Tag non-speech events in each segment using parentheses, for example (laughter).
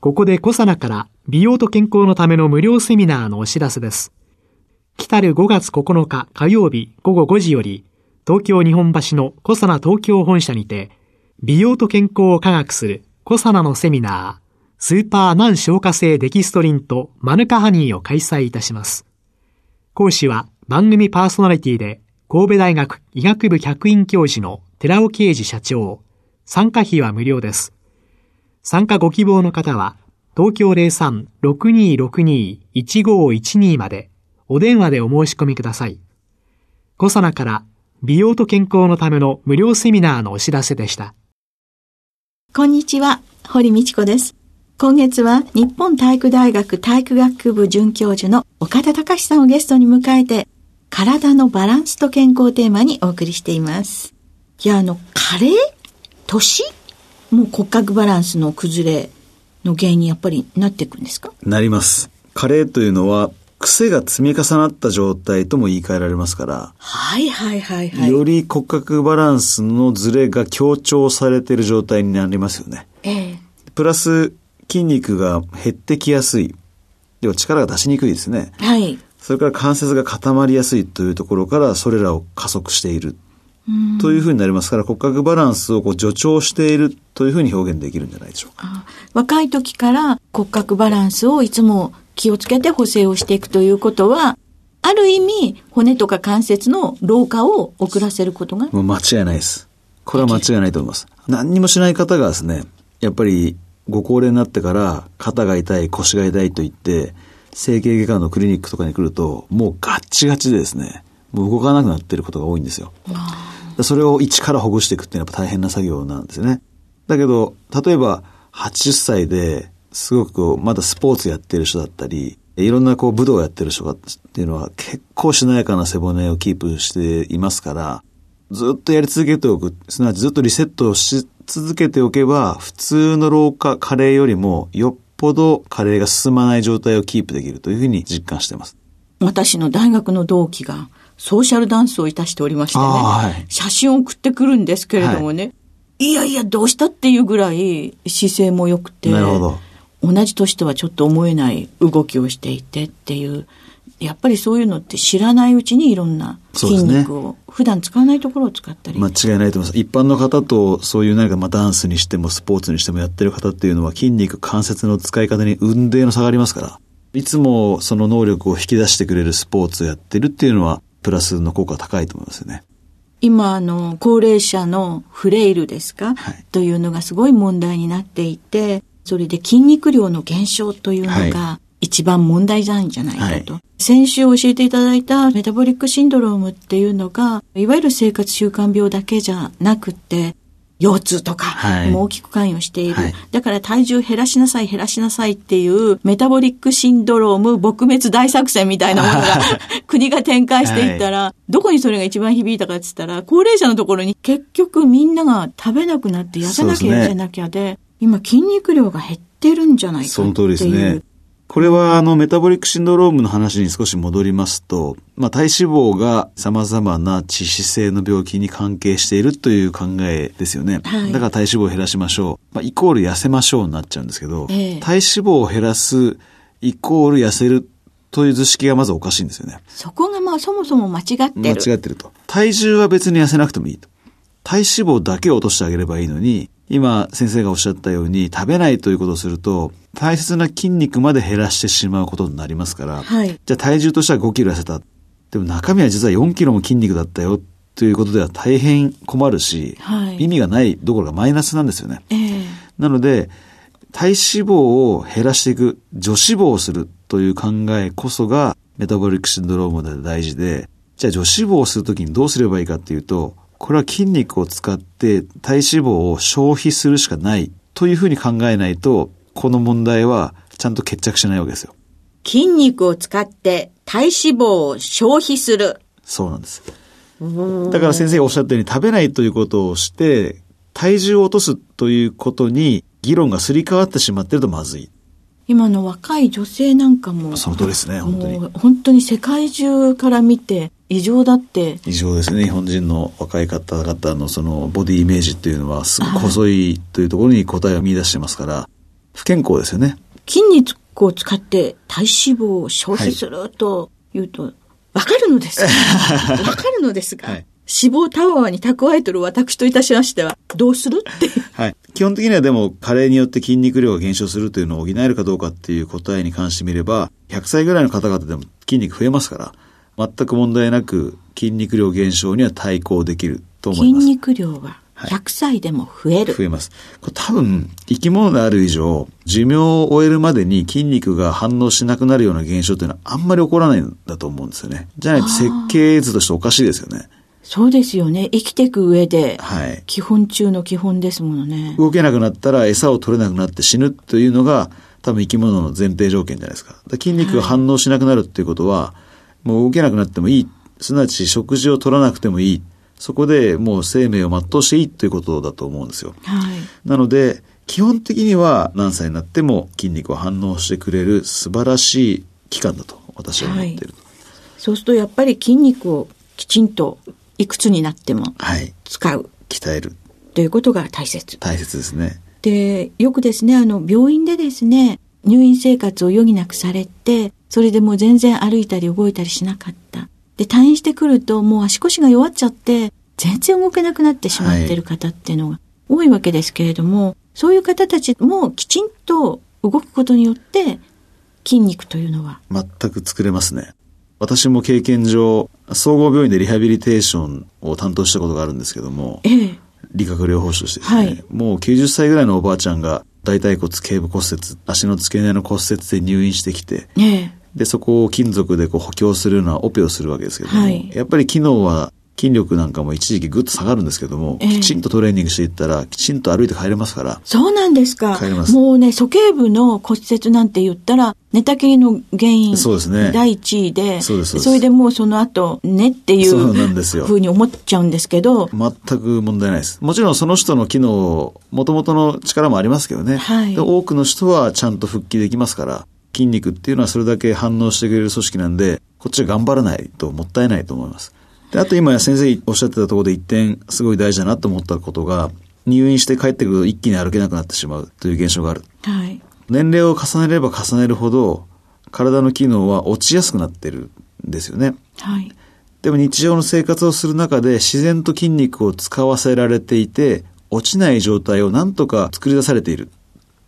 ここでコサナから美容と健康のための無料セミナーのお知らせです来たる5月9日火曜日午後5時より東京日本橋のコサナ東京本社にて美容と健康を科学するコサナのセミナースーパー難消化性デキストリンとマヌカハニーを開催いたします。講師は番組パーソナリティで神戸大学医学部客員教授の寺尾啓治社長。参加費は無料です。参加ご希望の方は東京03-6262-1512までお電話でお申し込みください。コサナから美容と健康のための無料セミナーのお知らせでした。こんにちは、堀道子です。今月は日本体育大学体育学部准教授の岡田隆さんをゲストに迎えて、体のバランスと健康テーマにお送りしています。いや、あの、加齢年？もう骨格バランスの崩れの原因にやっぱりなっていくんですか？なります。加齢というのは癖が積み重なった状態とも言い換えられますから。はいはいはいはい。より骨格バランスのズレが強調されている状態になりますよね。ええ。プラス筋肉が減ってきやすい。では力が出しにくいですね。はい。それから関節が固まりやすいというところからそれらを加速している。というふうになりますから骨格バランスをこう助長しているというふうに表現できるんじゃないでしょうか。若い時から骨格バランスをいつも気をつけて補正をしていくということは、ある意味、骨とか関節の老化を遅らせることがもう間違いないです。これは間違いないと思います。何にもしない方がですね、やっぱりご高齢になってから肩が痛い、腰が痛いと言って、整形外科のクリニックとかに来ると、もうガッチガチでですね、もう動かなくなっていることが多いんですよ。それを一からほぐしていくっていうのは大変な作業なんですよね。だけど、例えば80歳ですごく、まだスポーツやってる人だったり、いろんなこう武道やってる人がっていうのは結構しなやかな背骨をキープしていますから、ずっとやり続けておく、すなわちずっとリセットをし続けておけば、普通の老化、加齢よりもよっぽど加齢が進まない状態をキープできるというふうに実感しています。私の大学の同期がソーシャルダンスをいたしておりましてね、はい、写真を送ってくるんですけれどもね、はい、いやいやどうしたっていうぐらい姿勢も良くて、なるほど。同じ年とはちょっと思えない動きをしていてっていう、やっぱりそういうのって知らないうちにいろんな筋肉を、普段使わないところを使ったり。間違いないと思います。一般の方とそういう何かまあダンスにしてもスポーツにしてもやってる方っていうのは筋肉、関節の使い方に運命の差がありますから、いつもその能力を引き出してくれるスポーツをやってるっていうのは、プラスの効果が高いと思いますよね。今、あの、高齢者のフレイルですか、はい、というのがすごい問題になっていて、それで筋肉量の減少というのが一番問題なんじゃないかと。はい、先週教えていただいたメタボリックシンドロームっていうのが、いわゆる生活習慣病だけじゃなくて、腰痛とかも大きく関与している、はい、だから体重減らしなさい減らしなさいっていうメタボリックシンドローム撲滅大作戦みたいなものが (laughs) 国が展開していったら、はい、どこにそれが一番響いたかって言ったら高齢者のところに結局みんなが食べなくなって痩せなきゃ痩せなきゃで今筋肉量が減ってるんじゃないかっていう。その通りですね。これはあのメタボリックシンドロームの話に少し戻りますと、まあ体脂肪が様々な致死性の病気に関係しているという考えですよね。はい、だから体脂肪を減らしましょう。まあイコール痩せましょうになっちゃうんですけど、えー、体脂肪を減らすイコール痩せるという図式がまずおかしいんですよね。そこがまあそもそも間違ってる。間違ってると。体重は別に痩せなくてもいいと。体脂肪だけを落としてあげればいいのに、今先生がおっしゃったように食べないということをすると大切な筋肉まで減らしてしまうことになりますから、はい、じゃあ体重としては5キロ痩せた。でも中身は実は4キロも筋肉だったよということでは大変困るし、はい、意味がないどころかマイナスなんですよね。えー、なので体脂肪を減らしていく、女脂肪をするという考えこそがメタボリックシンドロームで大事で、じゃあ女脂肪をするときにどうすればいいかっていうと、これは筋肉を使って体脂肪を消費するしかないというふうに考えないと、この問題はちゃんと決着しないわけですよ。筋肉を使って体脂肪を消費する。そうなんです。だから先生がおっしゃったように食べないということをして、体重を落とすということに議論がすり替わってしまってるとまずい。今の若い女性なんかも。その通りですね、本当に。本当に世界中から見て異常だって。異常ですね。日本人の若い方々のそのボディイメージっていうのはすごく細いというところに答えを見出してますから、不健康ですよね。筋肉を使って体脂肪を消費するというと、わかるのです。(laughs) わかるのですが。はい脂肪タワーに蓄えてる私といたしましては、どうするって。はい。基本的にはでも、加齢によって筋肉量が減少するというのを補えるかどうかっていう答えに関してみれば、100歳ぐらいの方々でも筋肉増えますから、全く問題なく筋肉量減少には対抗できると思います。筋肉量は100歳でも増える。増えます。これ多分、生き物である以上、寿命を終えるまでに筋肉が反応しなくなるような現象っていうのはあんまり起こらないんだと思うんですよね。じゃないと設計図としておかしいですよね。そうですよね。生きていく上で、はい、基本中の基本ですものね。動けなくなったら餌を取れなくなって死ぬというのが、多分生き物の前提条件じゃないですか。か筋肉が反応しなくなるっていうことは、はい、もう動けなくなってもいい。すなわち食事を取らなくてもいい。そこでもう生命を全うしていいということだと思うんですよ。はい、なので、基本的には何歳になっても筋肉を反応してくれる素晴らしい器官だと私は思っている、はい、そうするとやっぱり筋肉をきちんといくつになっても使う、はい、鍛えるということが大切。大切ですね。で、よくですね、あの、病院でですね、入院生活を余儀なくされて、それでもう全然歩いたり動いたりしなかった。で、退院してくるともう足腰が弱っちゃって、全然動けなくなってしまっている方っていうのが多いわけですけれども、はい、そういう方たちもきちんと動くことによって、筋肉というのは。全く作れますね。私も経験上、総合病院でリハビリテーションを担当したことがあるんですけども、ええ、理学療法士としてですね、はい、もう90歳ぐらいのおばあちゃんが大腿骨頸部骨折、足の付け根の骨折で入院してきて、ええ、で、そこを金属でこう補強するようなオペをするわけですけども、はい、やっぱり機能は筋力なんかも一時期ぐっと下がるんですけども、えきちんとトレーニングしていったら、きちんと歩いて帰れますから。そうなんですか。帰れます。もうね、鼠径部の骨折なんて言ったら、寝たきりの原因。そうですね。第一位で。そうです。それでもうその後、ねっていう。そうなんですよ。ふうに思っちゃうんですけど。全く問題ないです。もちろんその人の機能、もともとの力もありますけどね。はい。多くの人はちゃんと復帰できますから、筋肉っていうのはそれだけ反応してくれる組織なんで、こっちは頑張らないともったいないと思います。で、あと今先生おっしゃってたところで一点すごい大事だなと思ったことが、入院して帰ってくると一気に歩けなくなってしまうという現象がある。はい。年齢を重ねれば重ねるほど、体の機能は落ちやすくなってるんですよね。はい。でも日常の生活をする中で自然と筋肉を使わせられていて、落ちない状態をなんとか作り出されている。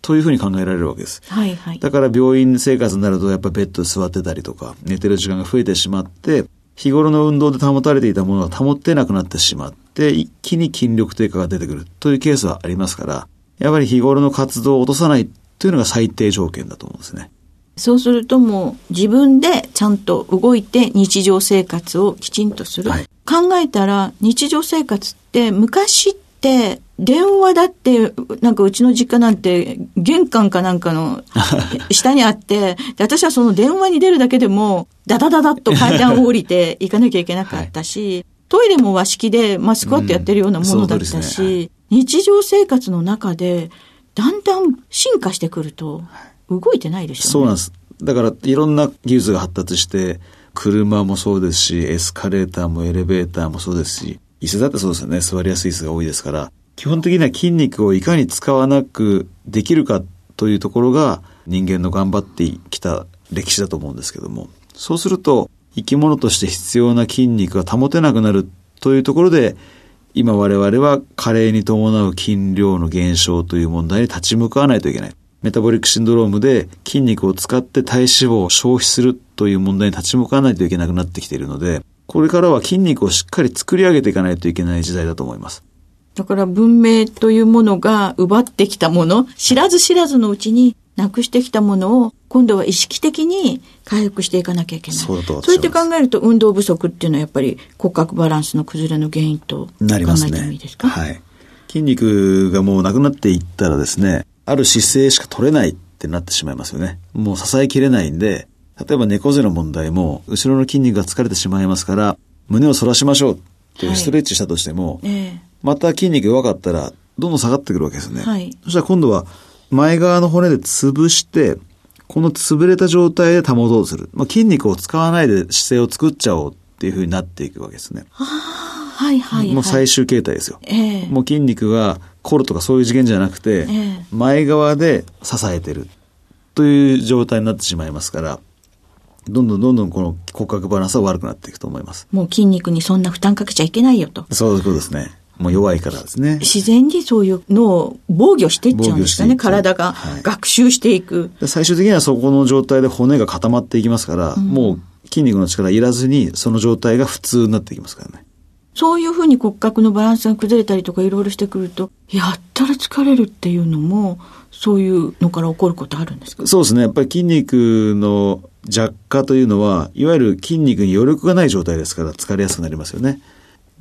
というふうに考えられるわけです。はいはい。だから病院生活になるとやっぱベッドで座ってたりとか、寝てる時間が増えてしまって、日頃の運動で保たれていたものが保ってなくなってしまって、一気に筋力低下が出てくるというケースはありますから、やっぱり日頃の活動を落とさないというのが最低条件だと思うんですね。そうするともう自分でちゃんと動いて日常生活をきちんとする。はい、考えたら日常生活って昔って電話だって、なんかうちの実家なんて、玄関かなんかの (laughs) 下にあって、で私はその電話に出るだけでも、ダダダダッと階段を降りて行かなきゃいけなかったし、はい、トイレも和式でマスクワットやってるようなものだったし、うんね日常生活の中で、だんだん進化してくると、動いてないでしょうね。そうなんです。だから、いろんな技術が発達して、車もそうですし、エスカレーターもエレベーターもそうですし、椅子だってそうですよね。座りやすい椅子が多いですから、基本的には筋肉をいかに使わなくできるかというところが人間の頑張ってきた歴史だと思うんですけども、そうすると生き物として必要な筋肉が保てなくなるというところで、今我々は加齢に伴う筋量の減少という問題に立ち向かわないといけない。メタボリックシンドロームで筋肉を使って体脂肪を消費するという問題に立ち向かわないといけなくなってきているので、これからは筋肉をしっかり作り上げていかないといけない時代だと思います。だから文明というものが奪ってきたもの、知らず知らずのうちになくしてきたものを今度は意識的に回復していかなきゃいけない。そうそうやって考えると運動不足っていうのはやっぱり骨格バランスの崩れの原因と考えてもいいですか、はい。筋肉がもうなくなっていったらですね、ある姿勢しか取れないってなってしまいますよね。もう支えきれないんで、例えば猫背の問題も、後ろの筋肉が疲れてしまいますから、胸を反らしましょうっていうストレッチしたとしても、はい、また筋肉弱かったら、どんどん下がってくるわけですね。はい、そしたら今度は、前側の骨で潰して、この潰れた状態で保とうとする。まあ、筋肉を使わないで姿勢を作っちゃおうっていうふうになっていくわけですね。はいはい、はい、もう最終形態ですよ。えー、もう筋肉がコルとかそういう次元じゃなくて、えー、前側で支えてるという状態になってしまいますから、どんどんどんどんこの骨格バランスは悪くなっていくと思います。もう筋肉にそんな負担かけちゃいけないよと。そういうことですね。もう弱いからですね。自然にそういうのを防御していっちゃうんですかね、体が学習していく、はい、最終的にはそこの状態で骨が固まっていきますから、うん、もう筋肉の力いらずに、その状態が普通になっていきますからね。そういうふうに骨格のバランスが崩れたりとかいろいろしてくると、やったら疲れるっていうのも、そういうのから起こることあるんですか？そうですね。やっぱり筋肉の弱化というのは、いわゆる筋肉に余力がない状態ですから疲れやすくなりますよね。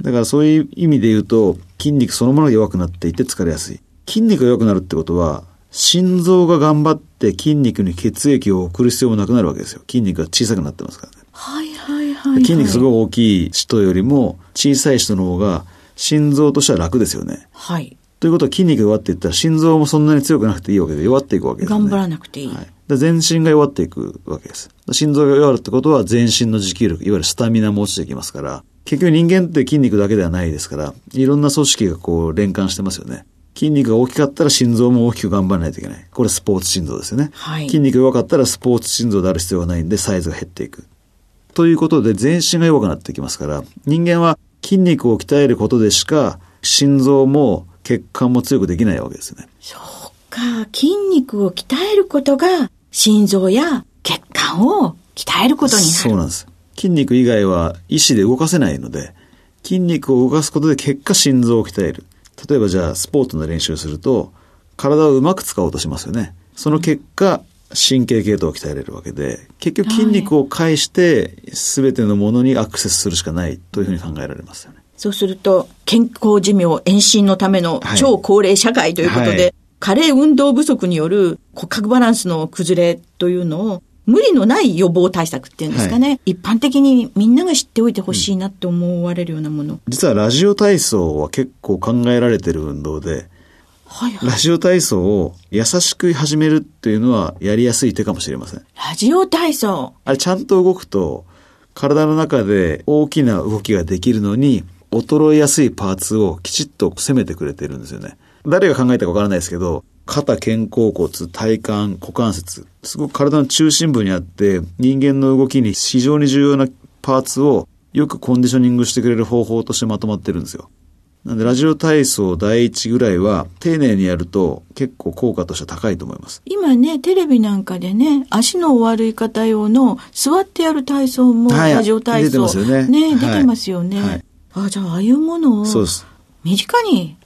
だからそういう意味で言うと、筋肉そのものが弱くなっていて疲れやすい。筋肉が弱くなるってことは、心臓が頑張って筋肉に血液を送る必要もなくなるわけですよ。筋肉が小さくなってますからね。はいはいはい、はい、筋肉すごい大きい人よりも小さい人の方が心臓としては楽ですよね。はい。ということは筋肉が弱っていったら心臓もそんなに強くなくていいわけで弱っていくわけですね。頑張らなくていい。はい。全身が弱っていくわけです。心臓が弱るってことは全身の持久力、いわゆるスタミナも落ちていきますから、結局人間って筋肉だけではないですから、いろんな組織がこう連関してますよね。筋肉が大きかったら心臓も大きく頑張らないといけない。これスポーツ心臓ですよね。はい、筋肉が弱かったらスポーツ心臓である必要がないんでサイズが減っていく。ということで全身が弱くなっていきますから、人間は筋肉を鍛えることでしか心臓も血管も強くできないわけですね。そうか。筋肉を鍛えることが心臓や血管を鍛えることになる。そうなんです。筋肉以外は意志で動かせないので、筋肉を動かすことで結果心臓を鍛える。例えばじゃあスポーツの練習すると、体をうまく使おうとしますよね。その結果、神経系統を鍛えれるわけで、結局筋肉を介して全てのものにアクセスするしかないというふうに考えられますよね。そうすると、健康寿命延伸のための超高齢社会ということで、はいはい、加齢運動不足による骨格バランスの崩れというのを無理のない予防対策っていうんですかね、はい、一般的にみんなが知っておいてほしいなって思われるようなもの、うん、実はラジオ体操は結構考えられてる運動で、はいはい、ラジオ体操を優しく始めるっていうのはやりやすい手かもしれません。ラジオ体操。あれちゃんと動くと、体の中で大きな動きができるのに、衰えやすいパーツをきちっと攻めてくれてるんですよね。誰が考えたかわからないですけど、肩、肩甲骨、体幹、股関節、すごく体の中心部にあって、人間の動きに非常に重要なパーツをよくコンディショニングしてくれる方法としてまとまってるんですよ。なんで、ラジオ体操第一ぐらいは、丁寧にやると結構効果としては高いと思います。今ね、テレビなんかでね、足の悪い方用の座ってやる体操も、ラジオ体操。出てますよね。ね、出てますよね。はい、あ、じゃあ、ああいうものを、そうです。身近に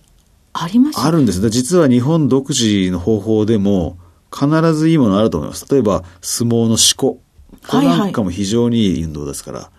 ありますあるんです。実は日本独自の方法でも必ずいいものあると思います。例えば相撲の四股。これなんかも非常にいい運動ですから。はいはい、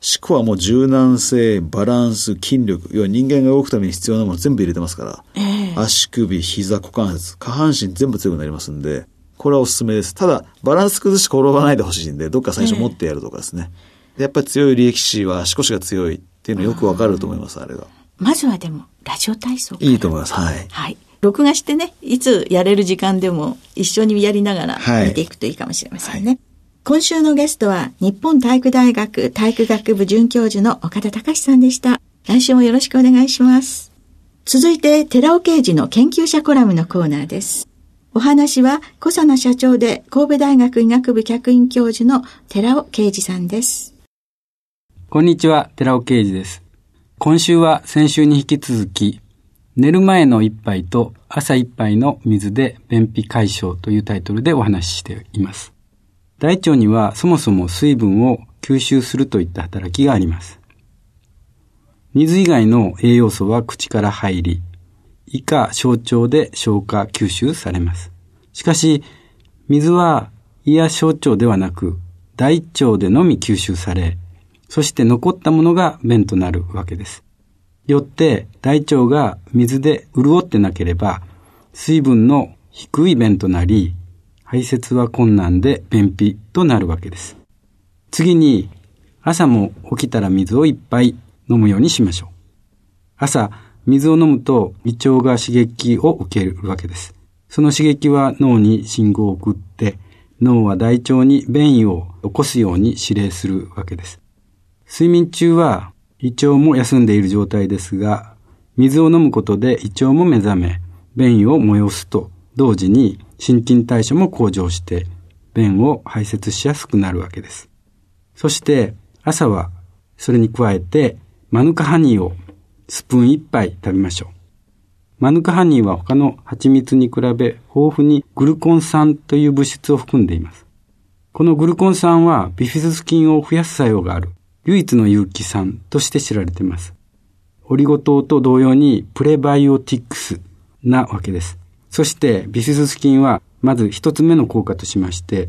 四股はもう柔軟性、バランス、筋力、要は人間が動くために必要なもの全部入れてますから。えー、足首、膝、股関節、下半身全部強くなりますんで、これはおすすめです。ただ、バランス崩し転ばないでほしいんで、どっか最初持ってやるとかですね。えー、やっぱり強い力士は足腰が強いっていうのよくわかると思います、あれが。まずはでも、ラジオ体操いいと思います。はい。はい。録画してね、いつやれる時間でも一緒にやりながら見ていくといいかもしれませんね。はい、今週のゲストは、日本体育大学体育学部准教授の岡田隆さんでした。来週もよろしくお願いします。続いて、寺尾啓二の研究者コラムのコーナーです。お話は、小佐奈社長で神戸大学医学部客員教授の寺尾啓二さんです。こんにちは、寺尾啓二です。今週は先週に引き続き、寝る前の一杯と朝一杯の水で便秘解消というタイトルでお話ししています。大腸にはそもそも水分を吸収するといった働きがあります。水以外の栄養素は口から入り、以下小腸で消化吸収されます。しかし、水は胃や小腸ではなく大腸でのみ吸収され、そして残ったものが便となるわけです。よって大腸が水で潤ってなければ、水分の低い便となり、排泄は困難で便秘となるわけです。次に、朝も起きたら水をいっぱい飲むようにしましょう。朝、水を飲むと胃腸が刺激を受けるわけです。その刺激は脳に信号を送って、脳は大腸に便意を起こすように指令するわけです。睡眠中は胃腸も休んでいる状態ですが、水を飲むことで胃腸も目覚め、便意を催すと同時に心筋代謝も向上して、便を排泄しやすくなるわけです。そして朝はそれに加えてマヌカハニーをスプーン一杯食べましょう。マヌカハニーは他の蜂蜜に比べ豊富にグルコン酸という物質を含んでいます。このグルコン酸はビフィズス菌を増やす作用がある唯一の有機酸として知られています。オリゴ糖と同様にプレバイオティックスなわけです。そしてビフィズス菌はまず一つ目の効果としまして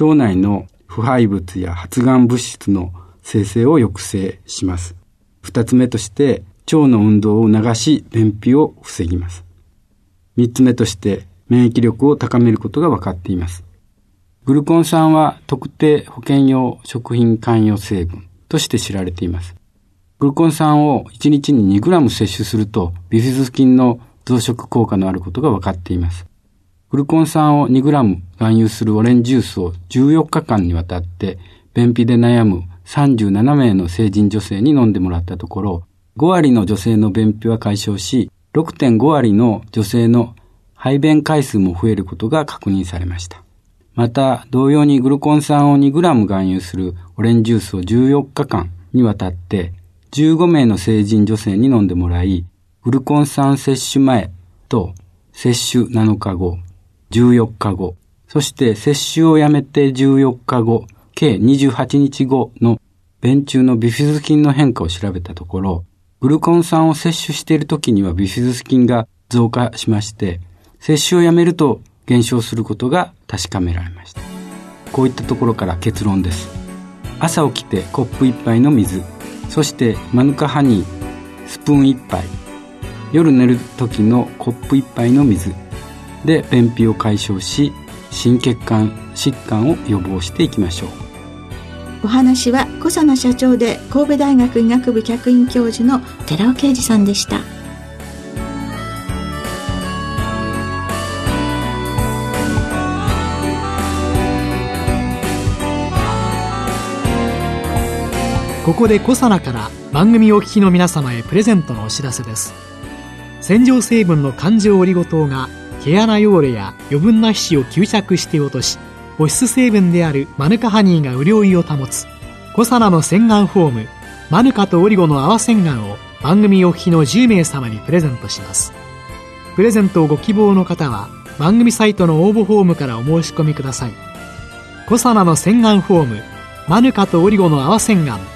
腸内の腐敗物や発がん物質の生成を抑制します。二つ目として、腸の運動を促し、便秘を防ぎます。三つ目として、免疫力を高めることが分かっています。グルコン酸は特定保険用食品関与成分として知られています。グルコン酸を1日に 2g 摂取すると、ビフィズス菌の増殖効果のあることが分かっています。グルコン酸を 2g 含有するオレンジジュースを14日間にわたって便秘で悩む37名の成人女性に飲んでもらったところ、5割の女性の便秘は解消し、6.5割の女性の排便回数も増えることが確認されました。また、同様にグルコン酸を 2g 含有するオレンジジュースを14日間にわたって15名の成人女性に飲んでもらい、グルコン酸摂取前と摂取7日後、14日後、そして摂取をやめて14日後、計28日後の便中のビフィズス菌の変化を調べたところ、グルコン酸を摂取している時にはビフィズス菌が増加しまして、摂取をやめると減少することが確かめられました。こういったところから結論です。朝起きてコップ1杯の水、そしてマヌカハニー、スプーン1杯、夜寝る時のコップ1杯の水、で便秘を解消し心血管疾患を予防していきましょう。お話は小佐野社長で神戸大学医学部客員教授の寺尾啓二さんでした。ここで小佐奈から番組お聞きの皆様へプレゼントのお知らせです。洗浄成分の環状オリゴ糖が毛穴汚れや余分な皮脂を吸着して落とし保湿成分であるマヌカハニーが潤いを保つコサナの洗顔フォームマヌカとオリゴの泡洗顔を番組お聞きの10名様にプレゼントします。プレゼントをご希望の方は番組サイトの応募フォームからお申し込みください。コサナの洗顔フォームマヌカとオリゴの泡洗顔。